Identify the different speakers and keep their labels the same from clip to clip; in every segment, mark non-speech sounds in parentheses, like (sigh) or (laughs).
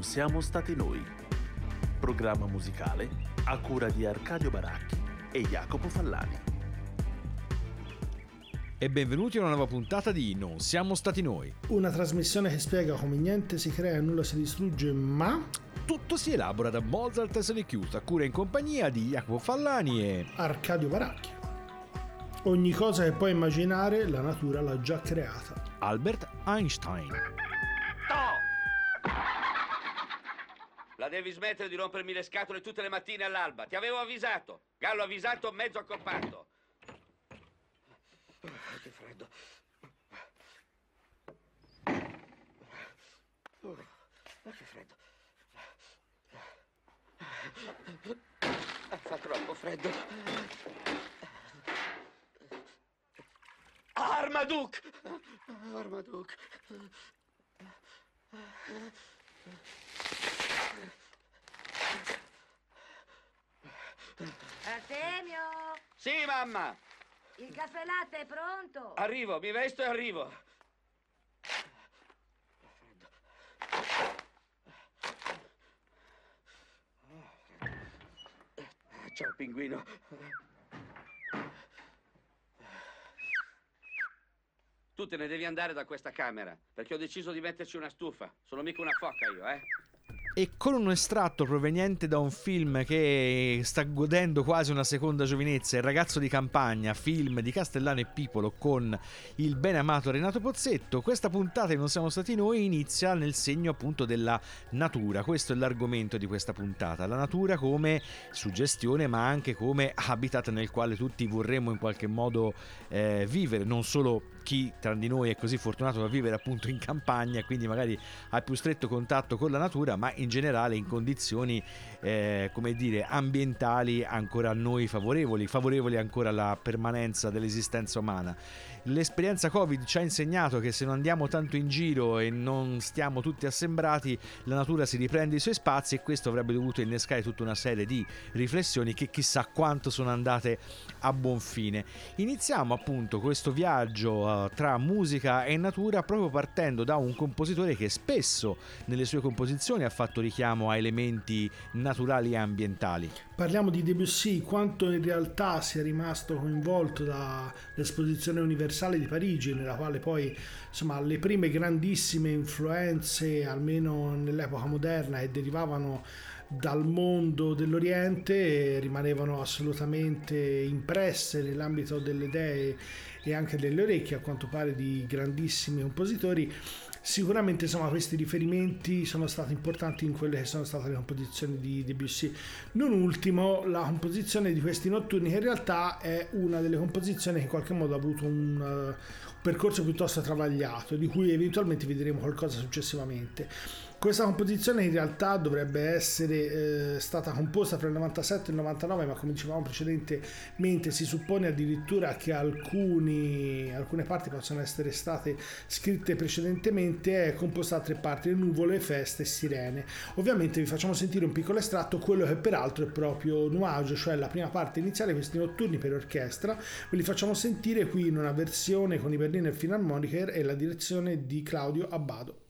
Speaker 1: Non siamo stati noi. Programma musicale a cura di Arcadio Baracchi e Jacopo Fallani.
Speaker 2: E benvenuti a una nuova puntata di Non siamo stati noi.
Speaker 3: Una trasmissione che spiega come niente si crea e nulla si distrugge, ma
Speaker 2: Tutto si elabora da Mozart e Selechiusa, a cura in compagnia di Jacopo Fallani e...
Speaker 3: Arcadio Baracchi. Ogni cosa che puoi immaginare, la natura l'ha già creata.
Speaker 2: Albert Einstein.
Speaker 4: Devi smettere di rompermi le scatole tutte le mattine all'alba. Ti avevo avvisato. Gallo avvisato, mezzo accoppato. Ah, Che freddo. Oh, che freddo. Fa troppo freddo. Armaduke! Armaduke.
Speaker 5: Artemio,
Speaker 4: Sì, mamma!
Speaker 5: il caffè latte è pronto?
Speaker 4: Arrivo, mi vesto e arrivo. Ciao, pinguino. Tu te ne devi andare da questa camera, perché ho deciso di metterci una stufa. Sono mica una foca io, eh?
Speaker 2: E con un estratto proveniente da un film che sta godendo quasi una seconda giovinezza, Il ragazzo di campagna, film di Castellano e Pipolo con il ben amato Renato Pozzetto, questa puntata di Non siamo stati noi inizia nel segno appunto della natura. Questo è l'argomento di questa puntata, la natura come suggestione ma anche come habitat nel quale tutti vorremmo in qualche modo eh, vivere, non solo chi tra di noi è così fortunato da vivere appunto in campagna, quindi magari ha più stretto contatto con la natura, ma in generale in condizioni, eh, come dire, ambientali ancora a noi favorevoli, favorevoli ancora alla permanenza dell'esistenza umana. L'esperienza Covid ci ha insegnato che se non andiamo tanto in giro e non stiamo tutti assembrati, la natura si riprende i suoi spazi e questo avrebbe dovuto innescare tutta una serie di riflessioni che chissà quanto sono andate a buon fine. Iniziamo appunto questo viaggio eh, tra musica e natura proprio partendo da un compositore che spesso nelle sue composizioni ha fatto richiamo a elementi naturali e ambientali.
Speaker 3: Parliamo di Debussy, quanto in realtà sia rimasto coinvolto dall'esposizione universale di Parigi, nella quale poi insomma le prime grandissime influenze, almeno nell'epoca moderna, che derivavano dal mondo dell'Oriente rimanevano assolutamente impresse nell'ambito delle idee e anche delle orecchie, a quanto pare, di grandissimi compositori. Sicuramente insomma, questi riferimenti sono stati importanti in quelle che sono state le composizioni di Debussy. Non ultimo, la composizione di questi notturni, che in realtà è una delle composizioni che in qualche modo ha avuto un, percorso piuttosto travagliato, di cui eventualmente vedremo qualcosa successivamente. Questa composizione in realtà dovrebbe essere eh, stata composta tra il 97 e il 99, ma come dicevamo precedentemente si suppone addirittura che alcuni, alcune parti possono essere state scritte precedentemente, è composta da tre parti, le nuvole, feste e sirene. Ovviamente vi facciamo sentire un piccolo estratto, quello che peraltro è proprio Nuage, cioè la prima parte iniziale, questi notturni per orchestra, ve li facciamo sentire qui in una versione con i Berliner Philharmoniker e la direzione di Claudio Abbado.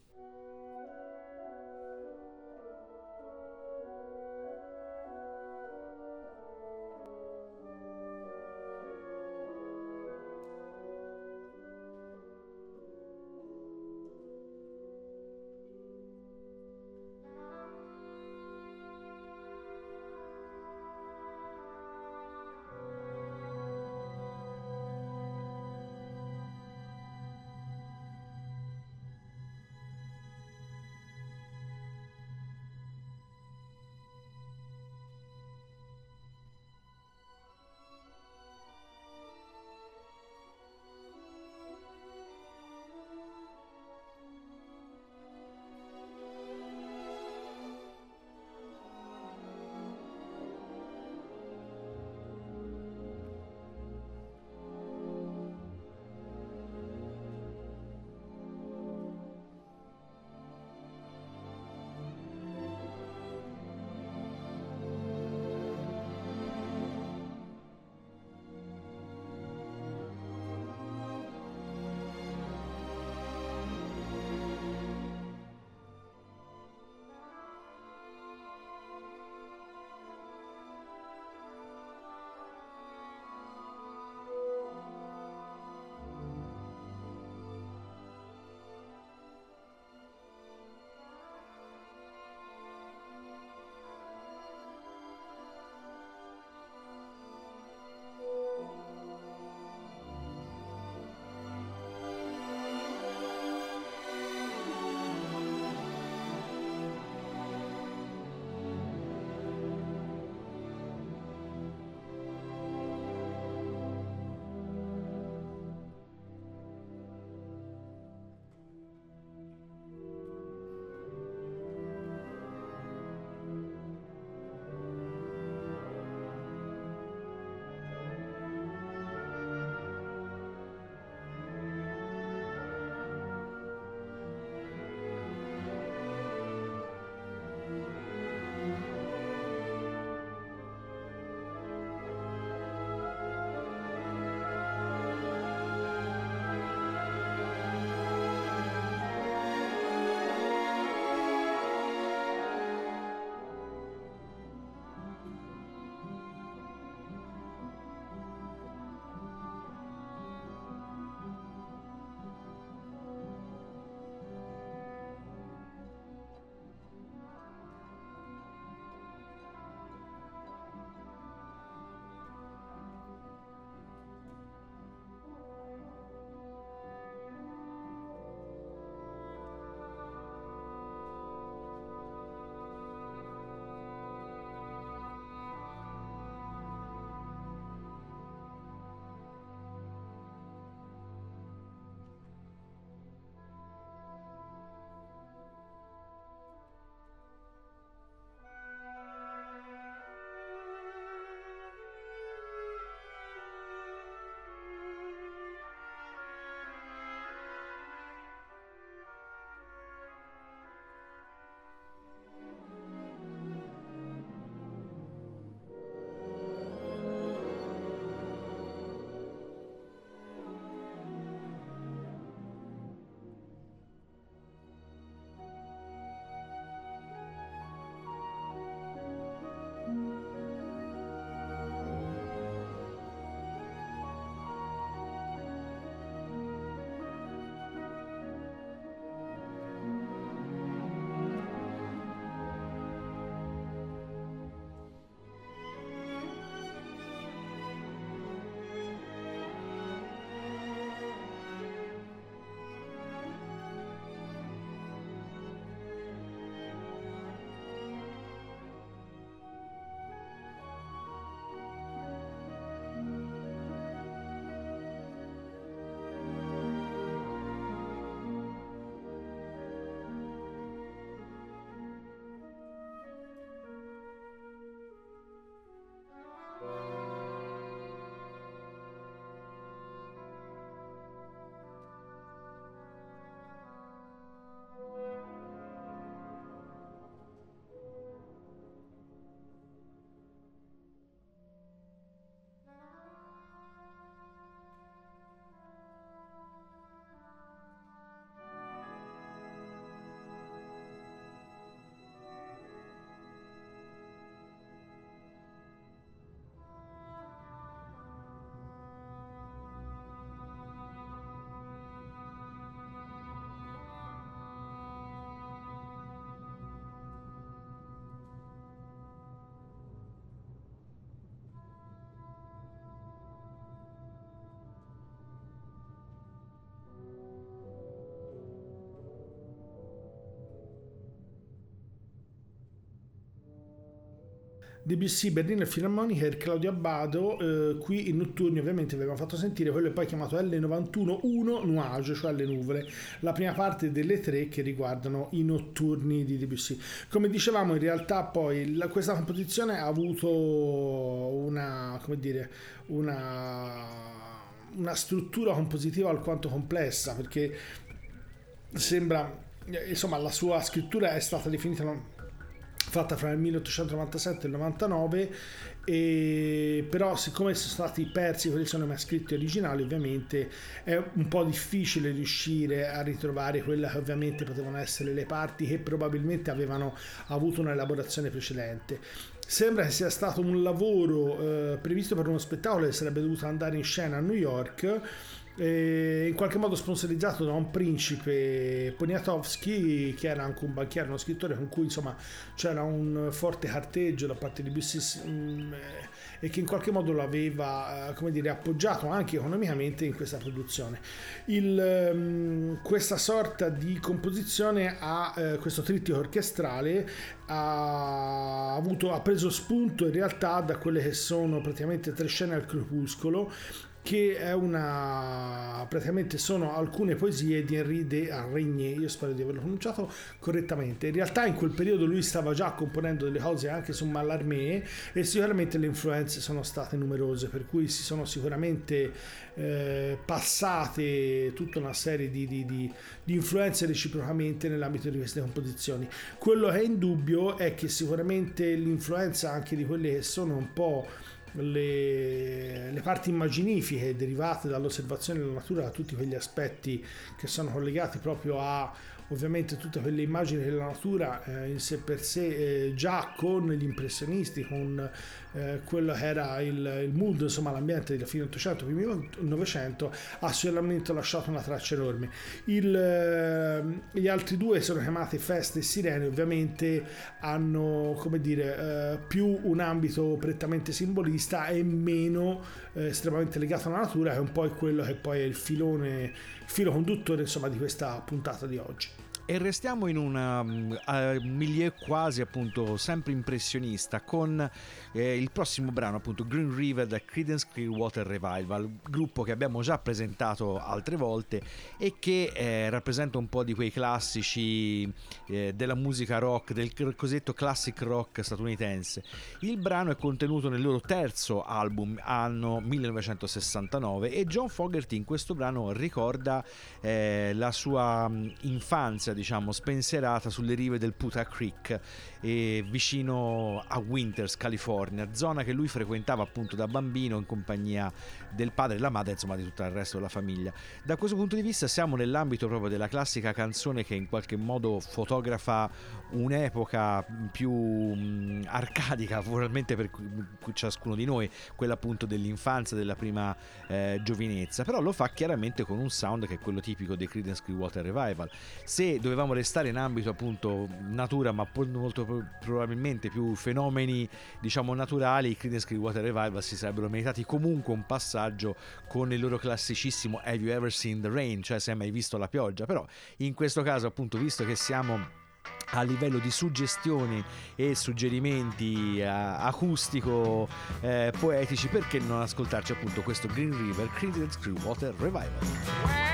Speaker 3: DBC Berliner Philharmoniker Claudio Abbado eh, qui in notturni ovviamente avevano fatto sentire quello è poi chiamato L91-1 Nuage cioè le nuvole la prima parte delle tre che riguardano i notturni di Debussy come dicevamo in realtà poi la, questa composizione ha avuto una come dire una una struttura compositiva alquanto complessa perché sembra insomma la sua scrittura è stata definita fatta fra il 1897 e il 99 e però siccome sono stati persi quelli sono i manoscritti originali ovviamente è un po' difficile riuscire a ritrovare quelle che ovviamente potevano essere le parti che probabilmente avevano avuto un'elaborazione precedente. Sembra che sia stato un lavoro eh, previsto per uno spettacolo che sarebbe dovuto andare in scena a New York eh, in qualche modo sponsorizzato da un principe Poniatowski che era anche un banchiere, uno scrittore con cui insomma c'era un forte carteggio da parte di BC mm, e che in qualche modo lo aveva eh, come dire, appoggiato anche economicamente in questa produzione. Il, um, questa sorta di composizione ha eh, questo trittico orchestrale ha, avuto, ha preso spunto in realtà da quelle che sono praticamente tre scene al crepuscolo che è una praticamente sono alcune poesie di Henri de Arregnier io spero di averlo pronunciato correttamente. In realtà in quel periodo lui stava già componendo delle cose anche su Mallarmé e sicuramente le influenze sono state numerose per cui si sono sicuramente eh, passate tutta una serie di, di, di, di influenze reciprocamente nell'ambito di queste composizioni. Quello che è in dubbio è che sicuramente l'influenza anche di quelle che sono un po' le, le, parti immaginifiche derivate dall'osservazione della natura, da tutti quegli aspetti che sono collegati proprio a ovviamente tutte quelle immagini della natura eh, in sé per sé eh, già con gli impressionisti, con eh, quello che era il, il, mood, insomma l'ambiente della fine 800, primi 900, ha sicuramente lasciato una traccia enorme. Il, eh, gli altri due sono chiamati Feste e Sirene, ovviamente hanno come dire eh, più un ambito prettamente simbolista e meno estremamente legato alla natura, che è un po' quello che poi è il filone, il filo conduttore insomma di questa puntata di oggi.
Speaker 2: E restiamo in un uh, milieu quasi appunto sempre impressionista con eh, il prossimo brano appunto Green River da Creedence Clearwater Revival, gruppo che abbiamo già presentato altre volte e che eh, rappresenta un po' di quei classici eh, della musica rock, del cosiddetto classic rock statunitense. Il brano è contenuto nel loro terzo album, anno 1969 e John Fogerty in questo brano ricorda eh, la sua infanzia diciamo spensierata sulle rive del Puta Creek eh, vicino a Winters, California, zona che lui frequentava appunto da bambino in compagnia del padre e della madre, insomma di tutto il resto della famiglia. Da questo punto di vista siamo nell'ambito proprio della classica canzone che in qualche modo fotografa un'epoca più mh, arcadica, probabilmente per ciascuno di noi, quella appunto dell'infanzia, della prima eh, giovinezza, però lo fa chiaramente con un sound che è quello tipico dei Creedence Clearwater Revival. Se dovevamo restare in ambito appunto natura, ma molto probabilmente più fenomeni diciamo naturali, i Creedence Clearwater Revival si sarebbero meritati comunque un passaggio con il loro classicissimo Have You Ever Seen the Rain, cioè se hai mai visto la pioggia, però in questo caso appunto visto che siamo a livello di suggestioni e suggerimenti uh, acustico eh, poetici perché non ascoltarci appunto questo Green River Creedence Clearwater Revival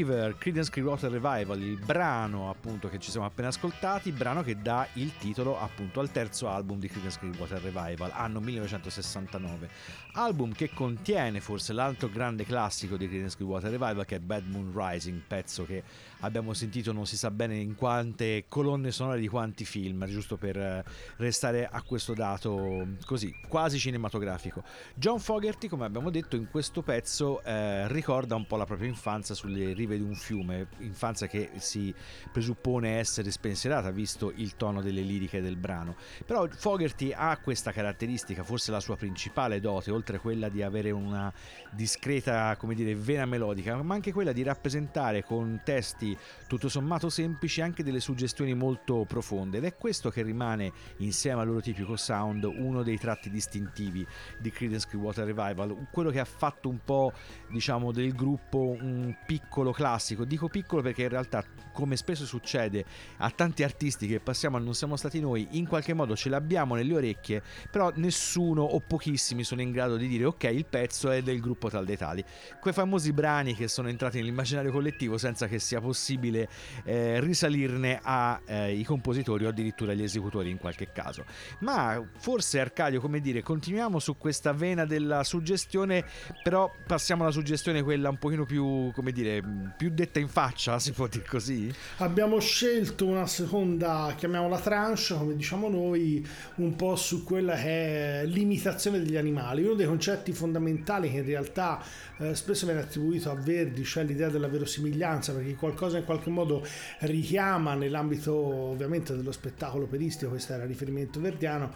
Speaker 2: River, Creedence Clearwater Revival, il brano appunto che ci siamo appena ascoltati, brano che dà il titolo appunto al terzo album di Creedence Clearwater Revival, anno 1969. Album che contiene forse l'altro grande classico di Creedence Clearwater Revival che è Bad Moon Rising, pezzo che abbiamo sentito non si sa bene in quante colonne sonore di quanti film, giusto per eh, restare a questo dato così, quasi cinematografico. John Fogerty, come abbiamo detto, in questo pezzo eh, ricorda un po' la propria infanzia sulle rive di un fiume, infanzia che si presuppone essere spensierata visto il tono delle liriche del brano. Però Fogerty ha questa caratteristica, forse la sua principale dote, oltre a quella di avere una discreta, come dire, vena melodica, ma anche quella di rappresentare con testi tutto sommato semplici anche delle suggestioni molto profonde. Ed è questo che rimane insieme al loro tipico sound uno dei tratti distintivi di Creedence Clearwater Revival quello che ha fatto un po' diciamo del gruppo un piccolo classico. Dico piccolo perché in realtà come spesso succede a tanti artisti che passiamo a non siamo stati noi in qualche modo ce l'abbiamo nelle orecchie però nessuno o pochissimi sono in grado di dire ok il pezzo è del gruppo tal dei tali quei famosi brani che sono entrati nell'immaginario collettivo senza che sia possibile possibile eh, risalirne ai eh, compositori o addirittura agli esecutori in qualche caso. Ma forse Arcadio, come dire, continuiamo su questa vena della suggestione, però passiamo alla suggestione quella un pochino più, come dire, più detta in faccia, (laughs) si può dire così?
Speaker 3: Abbiamo scelto una seconda, chiamiamola tranche, come diciamo noi, un po' su quella che è l'imitazione degli animali, uno dei concetti fondamentali che in realtà eh, spesso viene attribuito a Verdi, cioè l'idea della verosimiglianza, perché qualcosa in qualche modo richiama nell'ambito ovviamente dello spettacolo operistico, questo era riferimento verdiano,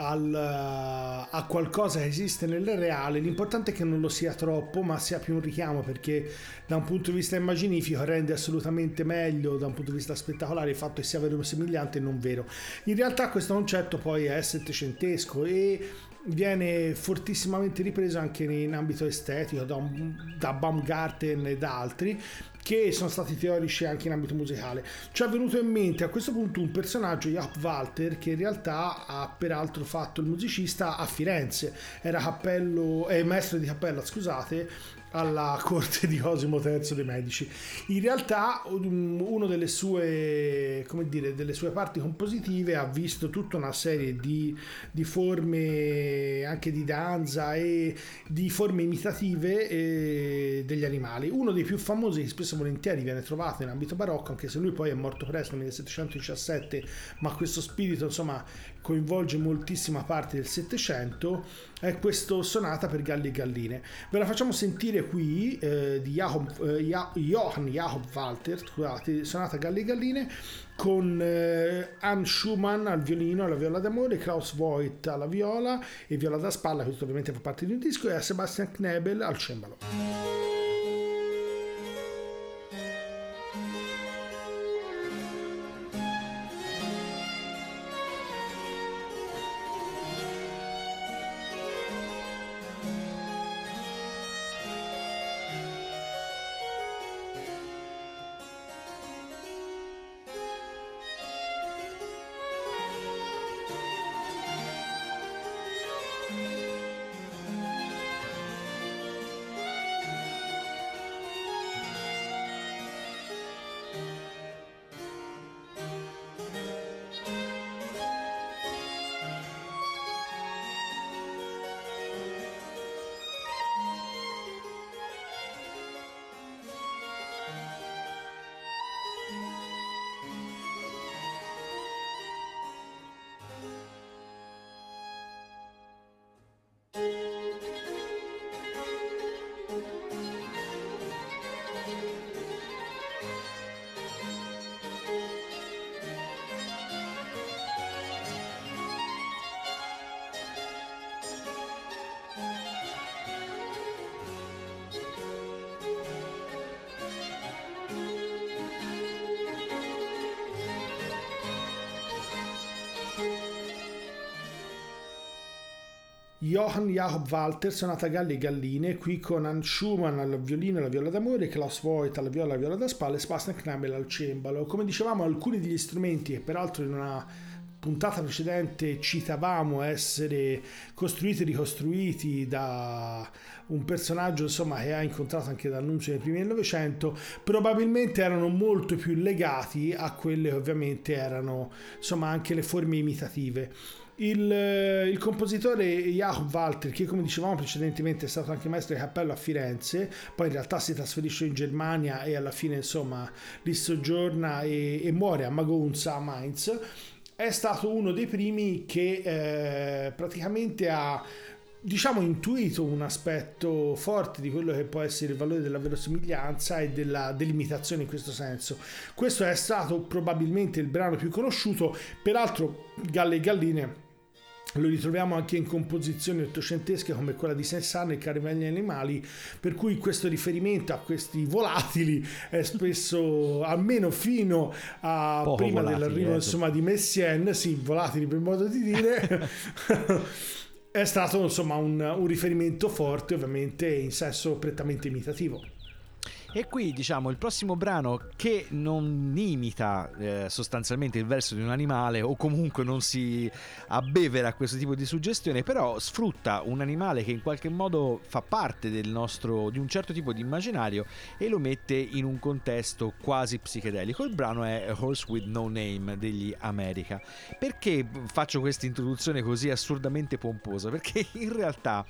Speaker 3: al, a qualcosa che esiste nel reale, l'importante è che non lo sia troppo, ma sia più un richiamo perché da un punto di vista immaginifico rende assolutamente meglio, da un punto di vista spettacolare, il fatto che sia verosimigliante e non vero. In realtà questo concetto poi è settecentesco e viene fortissimamente ripreso anche in ambito estetico da, da Baumgarten e da altri che sono stati teorici anche in ambito musicale. Ci è venuto in mente a questo punto un personaggio, Jaap Walter, che in realtà ha peraltro fatto il musicista a Firenze, era cappello, eh, maestro di cappella, scusate, alla corte di Cosimo III dei Medici. In realtà uno delle sue, dire, delle sue parti compositive ha visto tutta una serie di, di forme anche di danza e di forme imitative eh, degli animali. Uno dei più famosi che spesso e volentieri viene trovato in ambito barocco, anche se lui poi è morto presto nel 1717, ma questo spirito insomma coinvolge moltissima parte del Settecento, è questo sonata per galli e galline. Ve la facciamo sentire qui eh, di Jacob, eh, Johann Jacob Walter, scusate, sonata galli e galline, con eh, Anne Schumann al violino, alla viola d'amore, Klaus Voigt alla viola e viola da spalla, questo ovviamente fa parte di un disco, e a Sebastian Knebel al cembalo. Johann Jacob Walter, sonata Galli e Galline, qui con Anne Schumann al violino e alla viola d'amore, Klaus Voigt alla viola e viola da spalle Sebastian Knabel al cembalo. Come dicevamo, alcuni degli strumenti, e peraltro in una puntata precedente citavamo essere costruiti e ricostruiti da un personaggio insomma, che ha incontrato anche D'Annunzio nei primi del Novecento, probabilmente erano molto più legati a quelle che ovviamente erano insomma, anche le forme imitative. Il, il, compositore Jacob Walter, che come dicevamo precedentemente è stato anche maestro di cappello a Firenze, poi in realtà si trasferisce in Germania e alla fine insomma lì soggiorna e, e muore a Magonza, a Mainz, è stato uno dei primi che eh, praticamente ha diciamo intuito un aspetto forte di quello che può essere il valore della verosimiglianza e della delimitazione in questo senso. Questo è stato probabilmente il brano più conosciuto, peraltro Galle e Galline lo ritroviamo anche in composizioni ottocentesche come quella di Saint-Saëns e Caravagli Animali, per cui questo riferimento a questi volatili è spesso, (laughs) almeno fino a
Speaker 2: Poco
Speaker 3: prima
Speaker 2: volatili,
Speaker 3: dell'arrivo
Speaker 2: eh,
Speaker 3: insomma, di Messiaen, sì, volatili per modo di dire, (laughs) è stato insomma un, un riferimento forte ovviamente in senso prettamente imitativo.
Speaker 2: E qui diciamo il prossimo brano che non imita eh, sostanzialmente il verso di un animale o comunque non si abbevera a questo tipo di suggestione, però sfrutta un animale che in qualche modo fa parte del nostro, di un certo tipo di immaginario e lo mette in un contesto quasi psichedelico. Il brano è Horse with No Name degli America. Perché faccio questa introduzione così assurdamente pomposa? Perché in realtà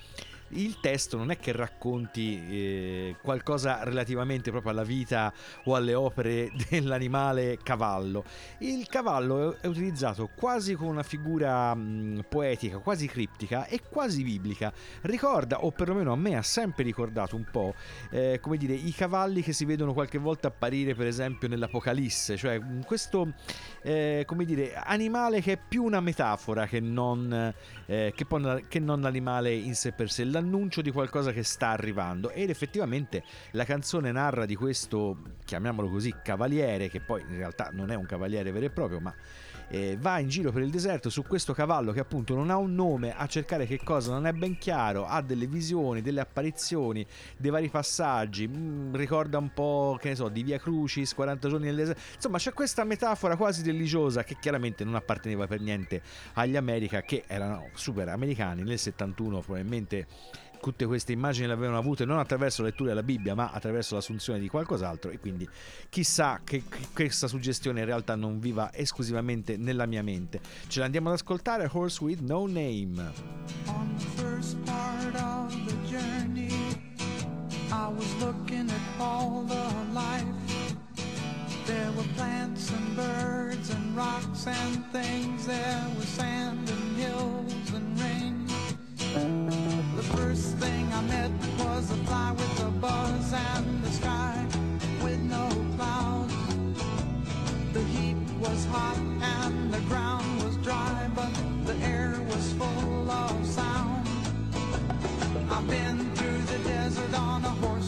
Speaker 2: il testo non è che racconti eh, qualcosa relativamente proprio alla vita o alle opere (laughs) dell'animale cavallo. Il cavallo è utilizzato quasi come una figura mh, poetica, quasi criptica e quasi biblica. Ricorda, o perlomeno a me ha sempre ricordato un po', eh, come dire, i cavalli che si vedono qualche volta apparire per esempio nell'Apocalisse, cioè questo, eh, come dire, animale che è più una metafora che non, eh, che, non l'animale in sé per sé l'annuncio di qualcosa che sta arrivando. Ed effettivamente la canzone narra di questo, chiamiamolo così, cavaliere, che poi in realtà non è un cavaliere vero e proprio, ma eh, va in giro per il deserto su questo cavallo che appunto non ha un nome a cercare che cosa non è ben chiaro, ha delle visioni, delle apparizioni, dei vari passaggi, mh, ricorda un po' che ne so di Via Crucis, 40 giorni nel deserto, insomma c'è questa metafora quasi religiosa che chiaramente non apparteneva per niente agli America che erano super americani nel 71 probabilmente tutte queste immagini le avevano avute non attraverso la lettura della Bibbia, ma attraverso l'assunzione di qualcos'altro. E quindi chissà che, questa suggestione in realtà non viva esclusivamente nella mia mente. Ce l'andiamo ad ascoltare, Horse with No Name.
Speaker 6: On the first part of the journey, I was looking at all the life. There were plants and birds and rocks and things. There was sand and hills and rain. The first thing I met was a fly with a buzz and the sky with no clouds. The heat was hot and the ground was dry, but the air was full of sound. I've been through the desert on a horse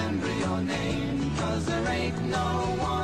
Speaker 6: remember your name, cause there ain't no one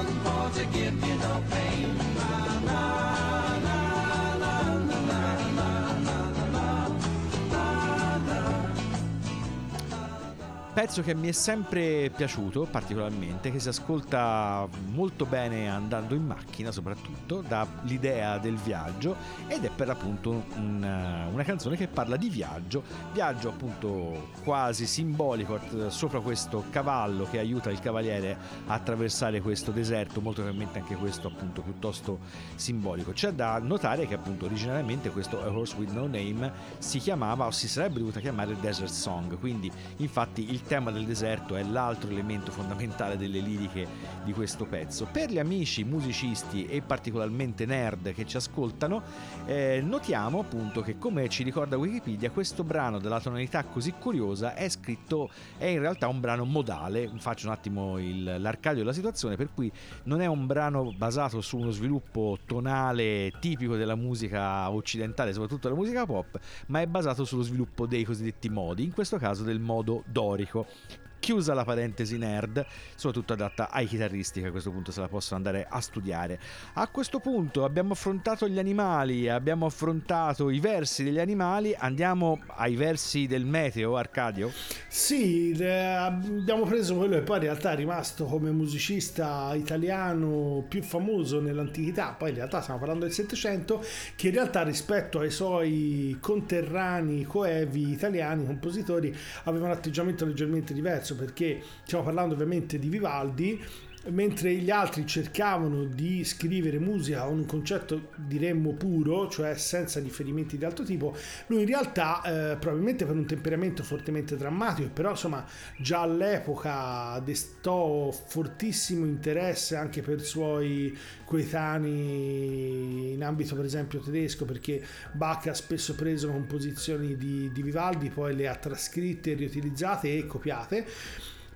Speaker 2: Pezzo che mi è sempre piaciuto particolarmente, che si ascolta molto bene andando in macchina soprattutto, dà l'idea del viaggio ed è per appunto un- una canzone che parla di viaggio, viaggio appunto quasi simbolico eh, sopra questo cavallo che aiuta il cavaliere a attraversare questo deserto, molto probabilmente anche questo appunto piuttosto simbolico. C'è da notare che appunto originariamente questo A Horse With No Name si chiamava o si sarebbe dovuta chiamare Desert Song, quindi infatti il tema del deserto è l'altro elemento fondamentale delle liriche di questo pezzo. Per gli amici musicisti e particolarmente nerd che ci ascoltano, eh, notiamo appunto che come ci ricorda Wikipedia, questo brano della tonalità così curiosa è scritto, è in realtà un brano modale, faccio un attimo il- l'arcadio della situazione, per cui non è un brano basato su uno sviluppo tonale tipico della musica occidentale, soprattutto della musica pop, ma è basato sullo sviluppo dei cosiddetti modi, in questo caso del modo dorico. cool. Chiusa la parentesi nerd, soprattutto adatta ai chitarristi che a questo punto se la possono andare a studiare. A questo punto abbiamo affrontato gli animali, abbiamo affrontato i versi degli animali, andiamo ai versi del meteo, Arcadio?
Speaker 3: Sì, eh, abbiamo preso quello che poi in realtà è rimasto come musicista italiano più famoso nell'antichità, poi in realtà stiamo parlando del Settecento, che in realtà rispetto ai suoi conterranei coevi italiani, compositori, aveva un atteggiamento leggermente diverso, perché stiamo parlando ovviamente di Vivaldi, mentre gli altri cercavano di scrivere musica con un concetto diremmo puro, cioè senza riferimenti di altro tipo, lui in realtà eh, probabilmente per un temperamento fortemente drammatico, però insomma già all'epoca destò fortissimo interesse anche per suoi coetanei in ambito per esempio tedesco, perché Bach ha spesso preso composizioni di, di Vivaldi, poi le ha trascritte, riutilizzate e copiate.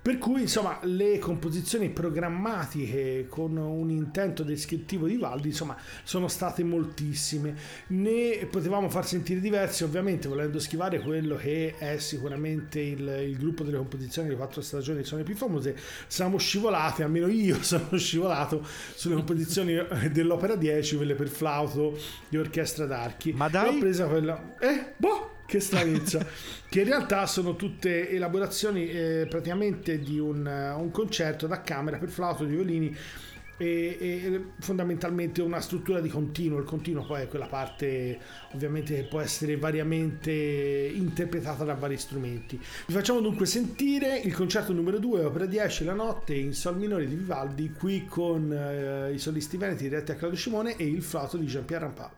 Speaker 3: Per cui, insomma, le composizioni programmatiche con un intento descrittivo di Valdi, insomma, sono state moltissime. Ne potevamo far sentire diverse, ovviamente, volendo schivare quello che è sicuramente il, il gruppo delle composizioni delle quattro stagioni che sono le più famose. Siamo scivolati, almeno io (laughs) sono scivolato sulle composizioni dell'opera 10, quelle per flauto di orchestra d'archi.
Speaker 2: Ma dai?
Speaker 3: Ho presa quella... Eh, boh! Che stranezza, (laughs) che in realtà sono tutte elaborazioni eh, praticamente di un, eh, un concerto da camera per flauto di violini e, e fondamentalmente una struttura di continuo. Il continuo poi è quella parte ovviamente che può essere variamente interpretata da vari strumenti. Vi facciamo dunque sentire il concerto numero 2, opera 10, la notte in sol minore di Vivaldi, qui con eh, i solisti veneti diretti a Claudio Simone e il flauto di Jean-Pierre Rampal.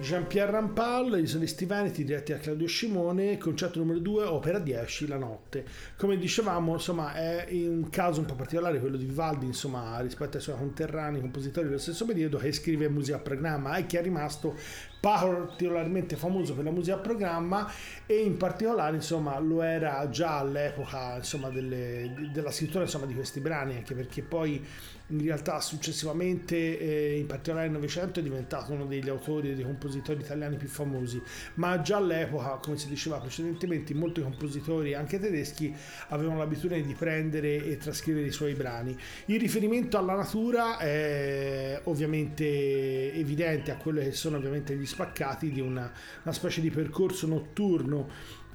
Speaker 3: Jean-Pierre Rampal, I solisti veneti diretti da Claudio Scimone, concerto numero 2, opera 10, La notte. Come dicevamo, insomma, è un caso un po' particolare quello di Vivaldi, insomma, rispetto ai suoi conterranei compositori dello stesso periodo che scrive musica a programma e che è rimasto particolarmente famoso per la musica a programma e in particolare insomma lo era già all'epoca insomma delle, della scrittura insomma di questi brani anche perché poi in realtà successivamente eh, in particolare nel Novecento è diventato uno degli autori e dei compositori italiani più famosi. Ma già all'epoca come si diceva precedentemente molti compositori anche tedeschi avevano l'abitudine di prendere e trascrivere i suoi brani. Il riferimento alla natura è ovviamente evidente a quello che sono ovviamente gli spaccati di una, una specie di percorso notturno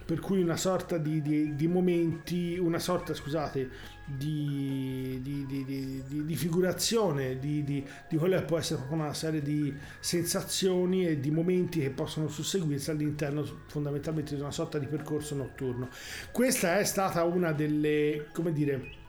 Speaker 3: per cui una sorta di, di, di momenti, una sorta, scusate, di, di figurazione di, quello che può essere proprio una serie di sensazioni e di momenti che possono susseguirsi all'interno fondamentalmente di una sorta di percorso notturno. Questa è stata una delle, come dire,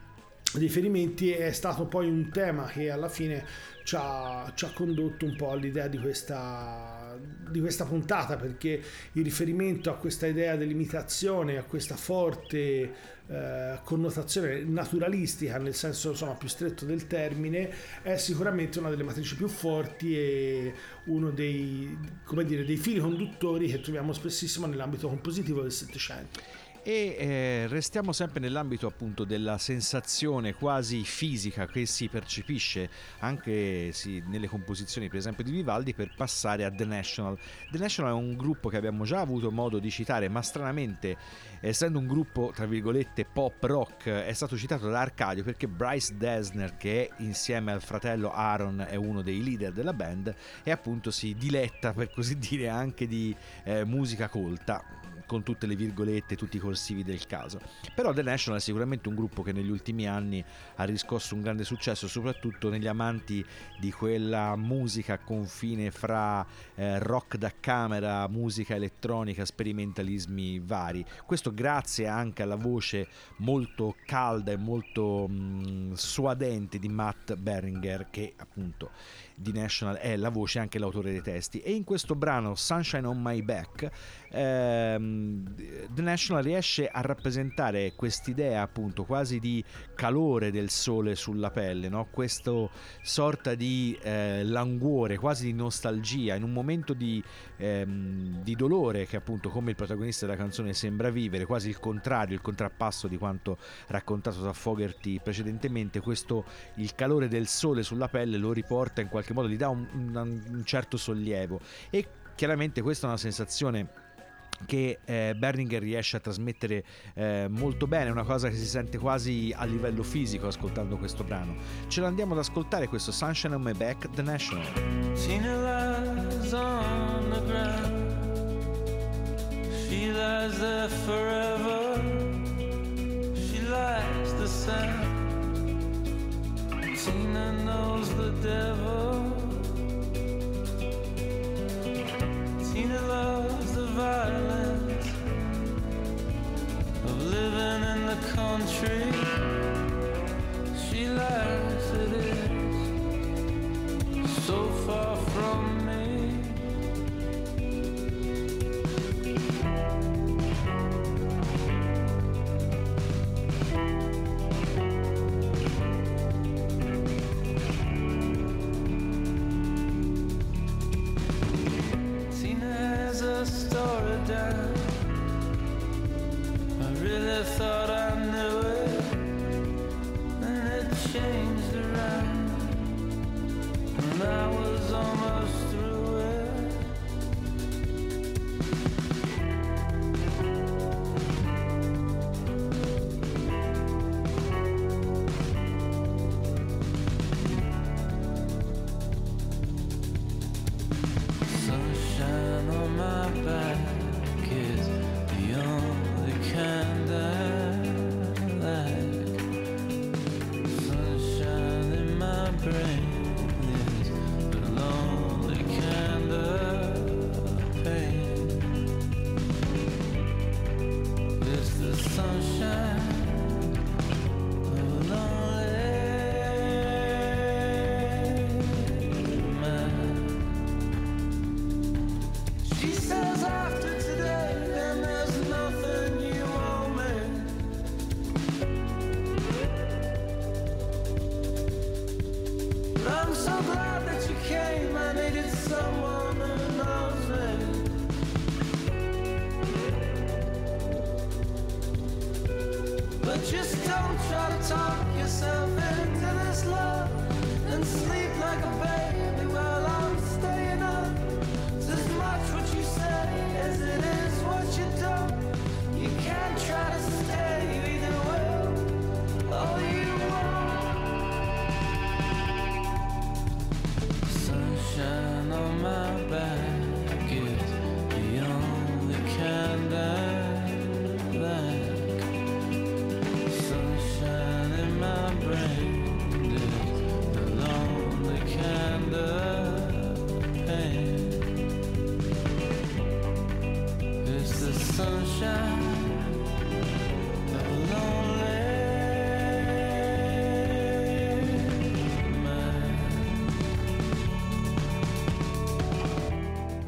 Speaker 3: riferimenti è stato poi un tema che alla fine ci ha, ci ha condotto un po' all'idea di questa di questa puntata perché il riferimento a questa idea dell'imitazione, a questa forte eh, connotazione naturalistica nel senso insomma, più stretto del termine è sicuramente una delle matrici più forti e uno dei, dire, dei fili conduttori che troviamo spessissimo nell'ambito compositivo del Settecento
Speaker 2: e eh, restiamo sempre nell'ambito appunto della sensazione quasi fisica che si percepisce anche sì, nelle composizioni per esempio di Vivaldi per passare a The National. The National è un gruppo che abbiamo già avuto modo di citare ma stranamente essendo un gruppo tra virgolette pop rock è stato citato da Arcadio perché Bryce Desner che insieme al fratello Aaron è uno dei leader della band e appunto si diletta per così dire anche di eh, musica colta con tutte le virgolette, tutti i corsivi del caso. Però The National è sicuramente un gruppo che negli ultimi anni ha riscosso un grande successo, soprattutto negli amanti di quella musica a confine fra eh, rock da camera, musica elettronica, sperimentalismi vari. Questo grazie anche alla voce molto calda e molto mh, mm, suadente di Matt Beringer che appunto di National è la voce e anche l'autore dei testi e in questo brano Sunshine on My Back ehm, The National riesce a rappresentare quest'idea appunto quasi di calore del sole sulla pelle no? questo sorta di eh, languore quasi di nostalgia in un momento di, ehm, di dolore che appunto come il protagonista della canzone sembra vivere quasi il contrario il contrappasso di quanto raccontato da Fogerty precedentemente questo il calore del sole sulla pelle lo riporta in qualche qualche modo gli dà un, un, un certo sollievo e chiaramente questa è una sensazione che eh, Berninger riesce a trasmettere eh, molto bene, una cosa che si sente quasi a livello fisico ascoltando questo brano. Ce lo andiamo ad ascoltare questo Sunshine on My Back, The National. Tina lies on the ground. She lies there forever. She lies the same. Tina knows the devil. Tina loves the violence of living in the country. She likes it is so far from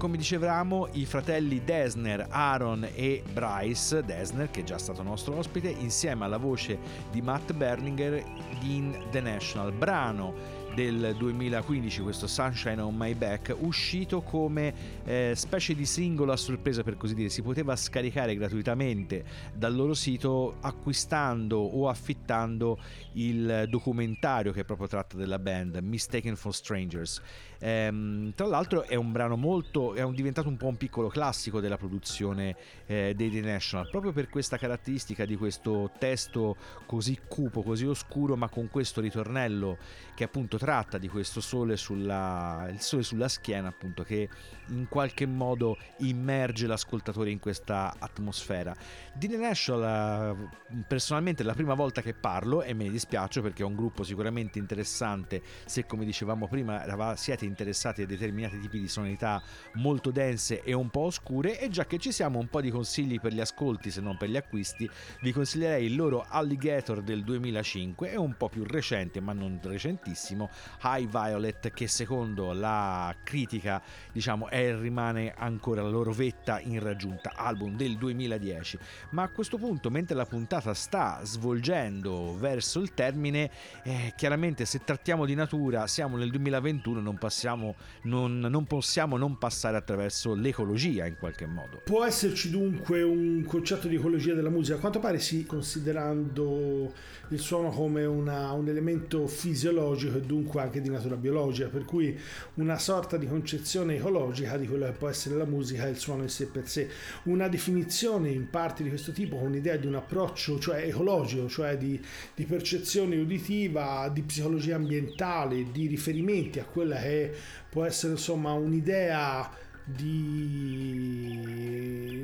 Speaker 2: Come dicevamo, i fratelli Desner, Aaron e Bryce Desner, che è già stato nostro ospite, insieme alla voce di Matt Berninger in The National, brano del 2015, questo Sunshine on My Back, uscito come eh, specie di singolo a sorpresa per così dire, si poteva scaricare gratuitamente dal loro sito acquistando o affittando il documentario che è proprio tratto della band, Mistaken for Strangers. Ehm, tra l'altro è un brano molto, è un- diventato un po' un piccolo classico della produzione eh, dei The National, proprio per questa caratteristica di questo testo così cupo, così oscuro, ma con questo ritornello che appunto tratta di questo sole sulla, sole sulla schiena, appunto, che in qualche modo immerge l'ascoltatore in questa atmosfera. Di The National, eh, personalmente, è la prima volta che parlo e me ne dispiace perché è un gruppo sicuramente interessante. Se, come dicevamo prima, siete interessati a determinati tipi di sonorità molto dense e un po' oscure, e già che ci siamo, un po' di consigli per gli ascolti, se non per gli acquisti, vi consiglierei il loro Alligator del 2005 e un po' più recente, ma non recentissimo, High Violet, che secondo la critica, diciamo, è rimane ancora la loro vetta in raggiunta, album del 2010. Ma a questo punto, mentre la puntata sta svolgendo verso il termine, eh, chiaramente se trattiamo di natura, siamo nel 2021, non, passiamo, non, non possiamo non passare attraverso l'ecologia in qualche modo.
Speaker 3: Può esserci dunque un concetto di ecologia della musica, a quanto pare sì, considerando il suono come una- un elemento fisiologico e dunque anche di natura biologica, per cui una sorta di concezione ecologica di quello che può essere la musica e il suono in sé per sé. Una definizione in parte di questo tipo con l'idea di un approccio cioè ecologico, cioè di, di percezione uditiva, di psicologia ambientale, di riferimenti a quella che può essere insomma un'idea di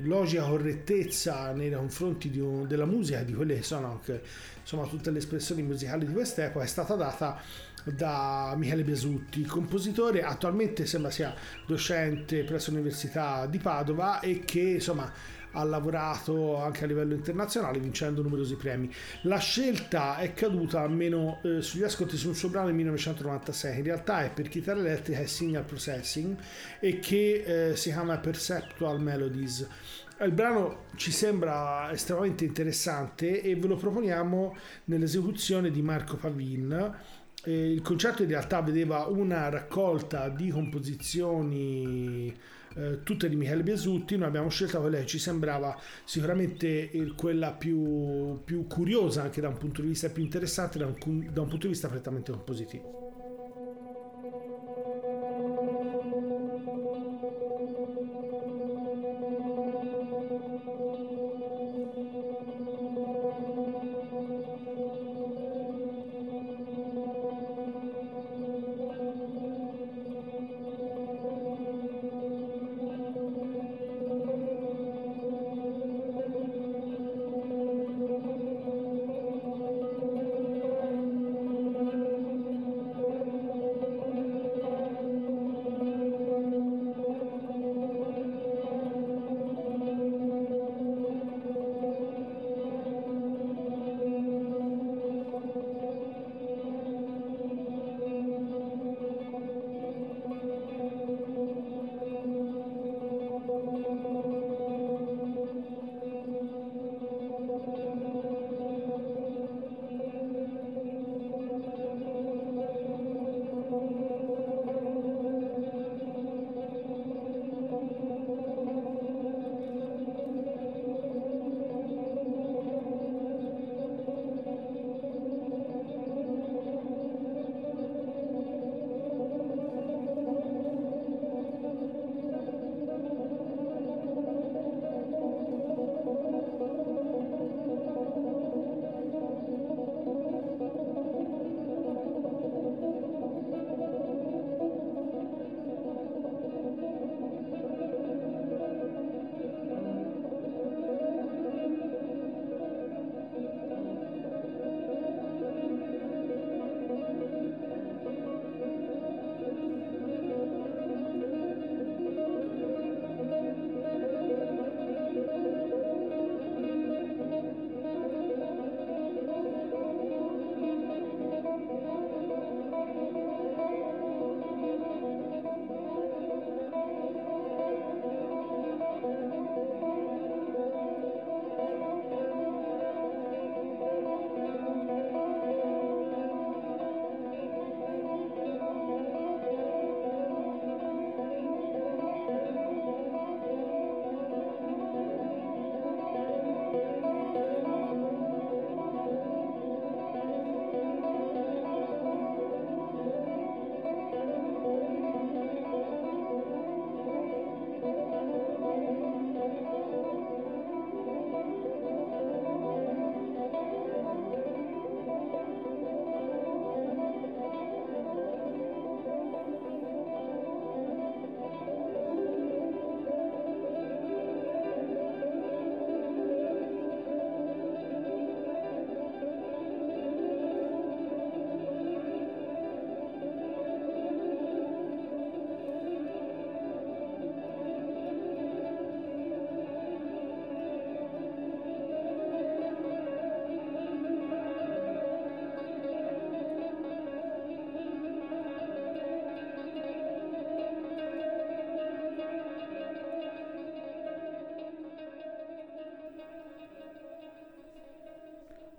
Speaker 3: logica correttezza nei confronti un- della musica di quelle che sono anche insomma tutte le espressioni musicali di quest'epoca è stata data da Michele Besutti, compositore attualmente sembra sia docente presso l'Università di Padova e che insomma ha lavorato anche a livello internazionale vincendo numerosi premi. La scelta è caduta almeno eh, sugli ascolti su un suo brano del 1996, in realtà è per chitarra elettrica e signal processing e che eh, si chiama Perceptual Melodies. Il brano ci sembra estremamente interessante e ve lo proponiamo nell'esecuzione di Marco Pavin. Eh, il concerto in realtà vedeva una raccolta di composizioni eh, tutte di Michele Biasutti, noi abbiamo scelto quella che ci sembrava sicuramente quella più, più curiosa anche da un punto di vista più interessante, da un, da un punto di vista prettamente compositivo.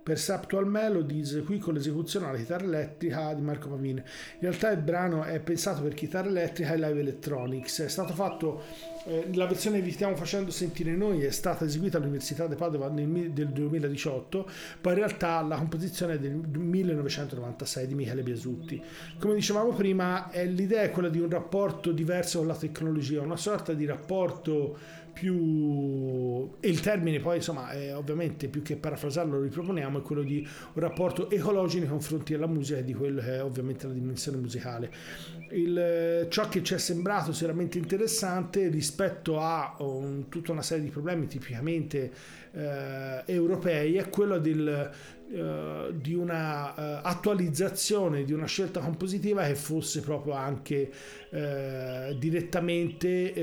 Speaker 3: Perceptual Melodies, qui con l'esecuzione alla chitarra elettrica di Marco Pavin. In realtà il brano è pensato per chitarra elettrica e live electronics. È stato fatto, eh, la versione che vi stiamo facendo sentire noi è stata eseguita all'Università di Padova nel del 2018, poi in realtà la composizione è del 1996 di Michele Biasutti. Come dicevamo prima, l'idea è quella di un rapporto diverso con la tecnologia, una sorta di rapporto più e il termine poi insomma è ovviamente più che parafrasarlo lo riproponiamo è quello di un rapporto ecologico nei confronti della musica e di quello che è ovviamente la dimensione musicale. Il, ciò che ci è sembrato sicuramente interessante rispetto a un, tutta una serie di problemi tipicamente eh, europei è quello del, eh, di una uh, attualizzazione di una scelta compositiva che fosse proprio anche uh, direttamente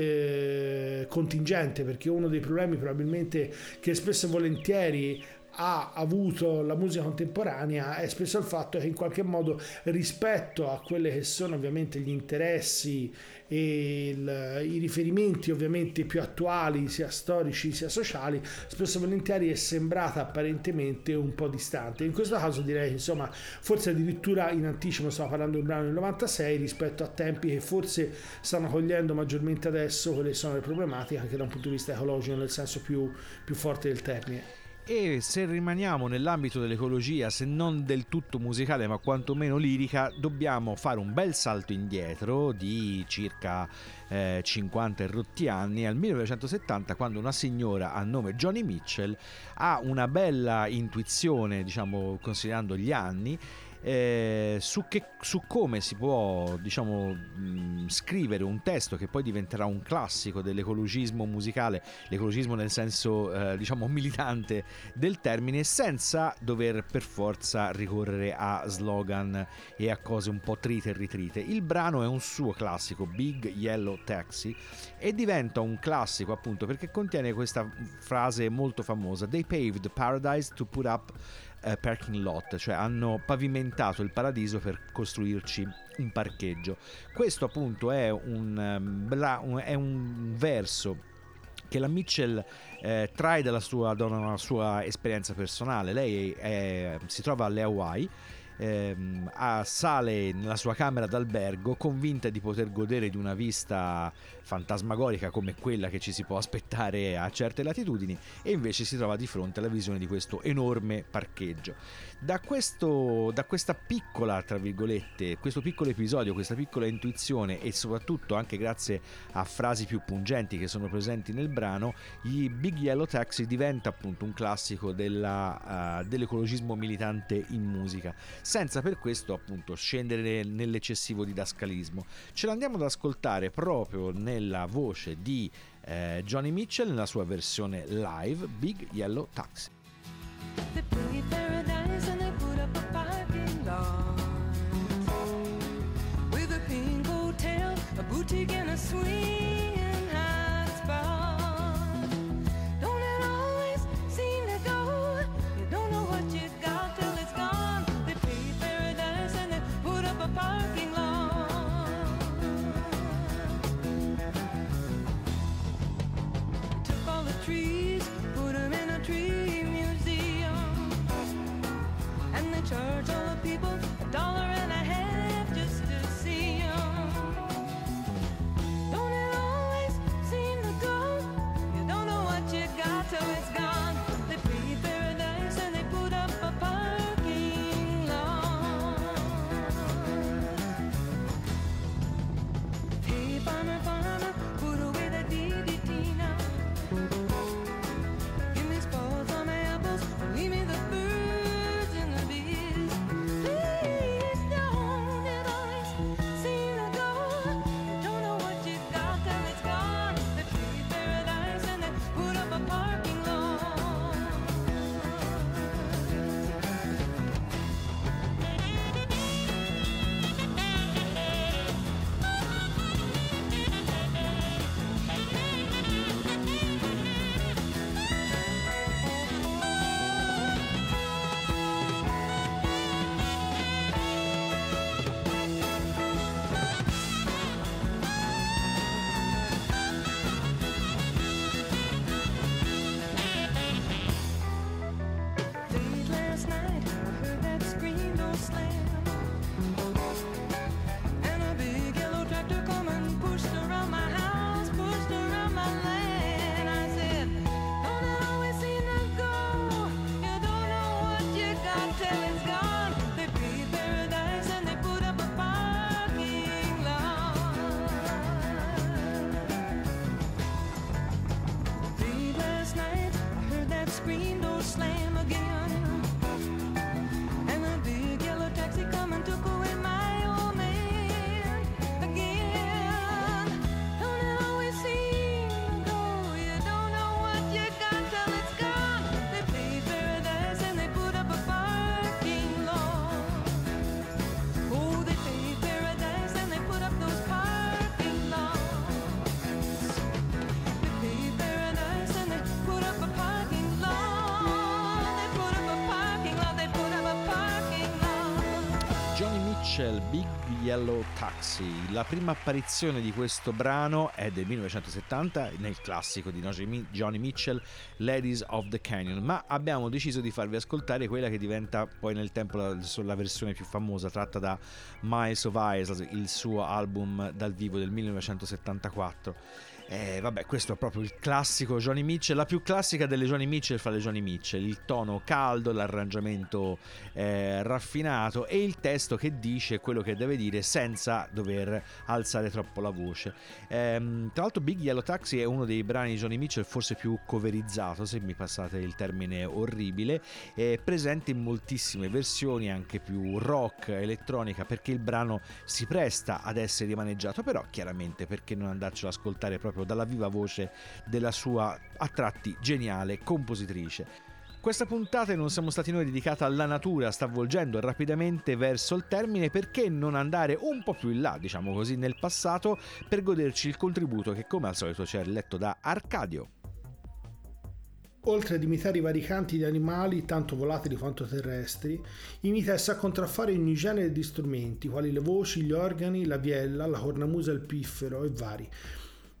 Speaker 3: contingente perché uno dei problemi probabilmente che spesso e volentieri ha avuto la musica contemporanea è spesso il fatto che in qualche modo rispetto a quelli che sono ovviamente gli interessi e il, i riferimenti ovviamente più attuali sia storici sia sociali spesso e volentieri è sembrata apparentemente un po' distante. In questo caso direi che insomma forse addirittura in anticipo stiamo parlando di un brano del 96 rispetto a tempi che forse stanno cogliendo maggiormente adesso quelle sono le problematiche anche da un punto di vista ecologico nel senso più, più forte del termine
Speaker 2: e se rimaniamo nell'ambito dell'ecologia, se non del tutto musicale ma quantomeno lirica, dobbiamo fare un bel salto indietro di circa eh, 50 rotti anni al 1970 quando una signora a nome Johnny Mitchell ha una bella intuizione, diciamo considerando gli anni eh, su, che, su, come si può diciamo, mh, scrivere un testo che poi diventerà un classico dell'ecologismo musicale, l'ecologismo nel senso eh, diciamo militante del termine, senza dover per forza ricorrere a slogan e a cose un po' trite e ritrite. Il brano è un suo classico, Big Yellow Taxi, e diventa un classico appunto perché contiene questa frase molto famosa: They paved paradise to put up eh, parking lot, cioè hanno pavimentato il paradiso per costruirci un parcheggio. Questo appunto è un, um, è un verso che la Mitchell eh, trae dalla sua, dalla sua, esperienza personale. Lei è, si trova alle Hawaii ehm, sale nella sua camera d'albergo convinta di poter godere di una vista fantasmagorica come quella che ci si può aspettare a certe latitudini e invece si trova di fronte alla visione di questo enorme parcheggio. Da, questo, da questa piccola, tra virgolette, questo piccolo episodio, questa piccola intuizione e soprattutto anche grazie a frasi più pungenti che sono presenti nel brano, i Big Yellow Taxi diventa appunto un classico della, uh, dell'ecologismo militante in musica, senza per questo appunto scendere nell'eccessivo didascalismo. Ce l'andiamo ad ascoltare proprio nella voce di eh, Johnny Mitchell nella sua versione live Big Yellow Taxi. Boutique and a swing
Speaker 6: slam
Speaker 2: Mitchell, Big Yellow Taxi. La prima apparizione di questo brano è del 1970 nel classico di Johnny Mitchell, Ladies of the Canyon, ma abbiamo deciso di farvi ascoltare quella che diventa poi nel tempo la, la versione più famosa, tratta da Miles of Ice, il suo album dal vivo del 1974. Eh, vabbè, questo è proprio il classico Johnny Mitchell, la più classica delle Johnny Mitchell fra le Johnny Mitchell, il tono caldo, l'arrangiamento eh, raffinato e il testo che dice quello che deve dire senza dover alzare troppo la voce. Ehm, tra l'altro Big Yellow Taxi è uno dei brani di Johnny Mitchell forse più coverizzato, se mi passate il termine orribile, presente in moltissime versioni, anche più rock, elettronica, perché il brano si presta ad essere rimaneggiato, però chiaramente perché non andarcelo ad ascoltare proprio dalla viva voce della sua a tratti geniale compositrice. Questa puntata non siamo stati noi dedicata alla natura, sta volgendo rapidamente verso il termine, perché non andare un po' più in là, diciamo così, nel passato per goderci il contributo che come al solito ci è letto da Arcadio.
Speaker 3: Oltre ad imitare i vari canti di animali, tanto volatili quanto terrestri, imita e sa contraffare ogni genere di strumenti, quali le voci, gli organi, la viella, la cornamusa, il piffero e vari,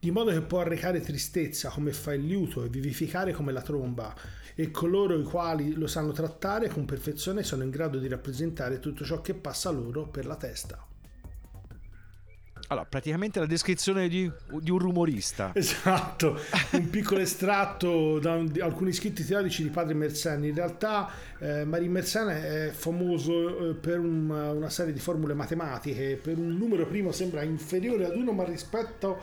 Speaker 3: di modo che può arrecare tristezza come fa il liuto e vivificare come la tromba, e coloro i quali lo sanno trattare con perfezione sono in grado di rappresentare tutto ciò che passa loro per la testa.
Speaker 2: Allora, praticamente la descrizione di, di, un rumorista.
Speaker 3: Esatto, un piccolo estratto da un, alcuni scritti teorici di padre Mersenne. In realtà eh, Marie Mersenne è famoso eh, per un, una serie di formule matematiche, per un numero primo sembra inferiore ad uno, ma rispetto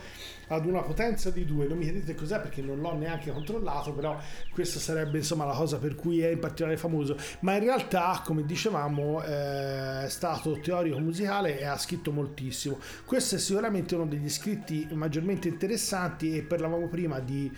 Speaker 3: ad una potenza di 2. Non mi chiedete cos'è perché non l'ho neanche controllato, però questa sarebbe insomma la cosa per cui è in particolare famoso. Ma in realtà, come dicevamo, eh, è stato teorico musicale e ha scritto moltissimo. Questo è sicuramente uno degli scritti maggiormente interessanti e parlavamo prima di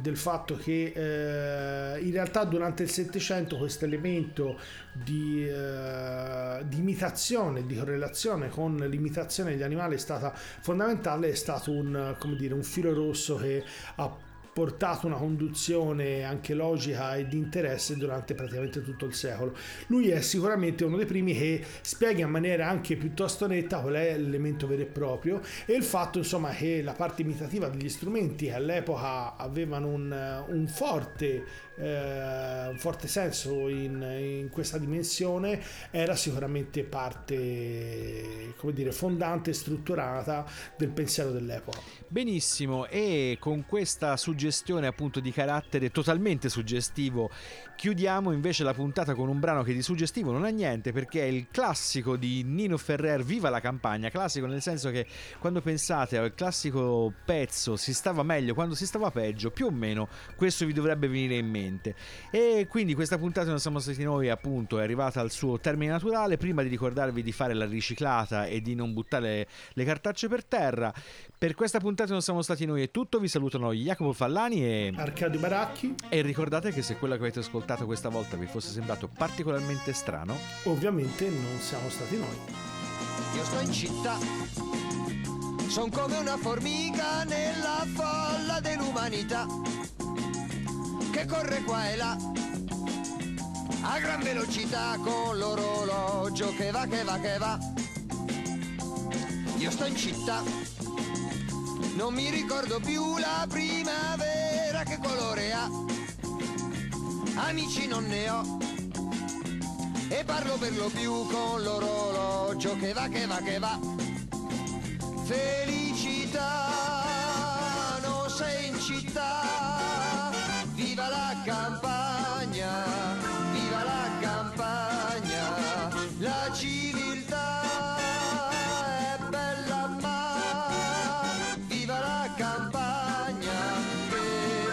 Speaker 3: del fatto che eh, in realtà durante il Settecento questo elemento di, eh, di, imitazione, di correlazione con l'imitazione degli animali è stata fondamentale, è stato un, dire, un filo rosso che ha portato una conduzione anche logica e di interesse durante praticamente tutto il secolo. Lui è sicuramente uno dei primi che spiega in maniera anche piuttosto netta qual è l'elemento vero e proprio e il fatto insomma che la parte imitativa degli strumenti all'epoca avevano un, un forte eh, un forte senso in, in, questa dimensione era sicuramente parte come dire fondante e strutturata del pensiero dell'epoca.
Speaker 2: Benissimo e con questa suggestione appunto di carattere totalmente suggestivo chiudiamo invece la puntata con un brano che di suggestivo non ha niente perché è il classico di Nino Ferrer Viva la campagna classico nel senso che quando pensate al classico pezzo si stava meglio quando si stava peggio più o meno questo vi dovrebbe venire in mente e quindi questa puntata non siamo stati noi appunto è arrivata al suo termine naturale. Prima di ricordarvi di fare la riciclata e di non buttare le cartacce per terra per questa puntata non siamo stati noi è tutto. Vi salutano Jacopo Fallani e
Speaker 3: Arcadio Baracchi.
Speaker 2: E ricordate che se quello che avete ascoltato questa volta vi fosse sembrato particolarmente strano
Speaker 3: ovviamente non siamo stati noi.
Speaker 7: Io sto in città sono come una formica nella folla dell'umanità che corre qua e là a gran velocità con l'orologio che va, che va, che va. Io sto in città, non mi ricordo più la primavera che colore ha. Amici non ne ho e parlo per lo più con l'orologio che va, che va, che va. Felicità, non sei in città, Viva la campagna, viva la campagna, la civiltà è bella ma viva la campagna che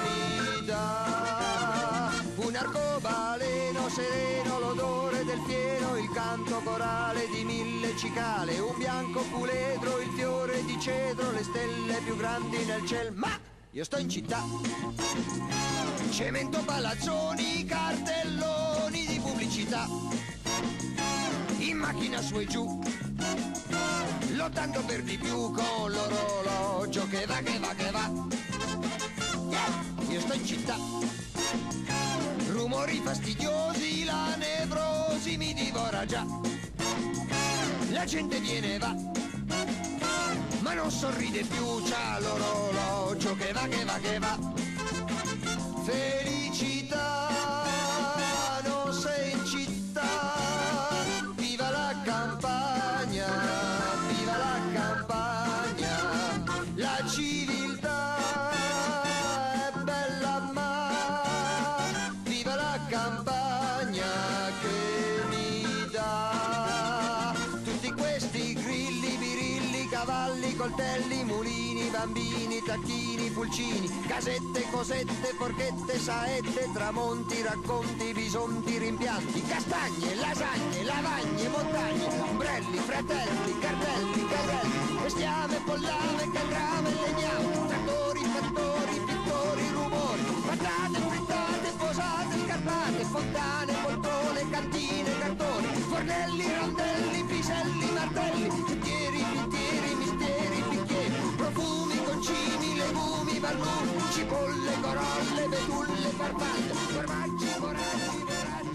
Speaker 7: mi dà un arcobaleno sereno, l'odore del fieno, il canto corale di mille cicale, un bianco puledro, il fiore di cedro, le stelle più grandi nel cielo. Ma io sto in città. Cemento palazzoni, cartelloni di pubblicità, in macchina su e giù, lottando per di più con l'orologio che va, che va, che va. Io sto in città. Rumori fastidiosi, la nevrosi mi divora già. La gente viene e va, ma non sorride più, c'ha l'orologio che va, che va, che va. Felicità, tacchini, pulcini, casette, cosette, forchette, saette, tramonti, racconti, bisonti, rimpianti, castagne, lasagne, lavagne, montagne, ombrelli, fratelli, cartelli, carrelli, bestiame, pollame, caldrame, legname, trattori, fattori, pittori, rumori, patate, frittate, posate, scarpate, fontane, poltrone, cantine, cartoni, fornelli, rondelli, salmoni, cipolle, corolle, betulle, farfalle, formaggi, foraggi, foraggi.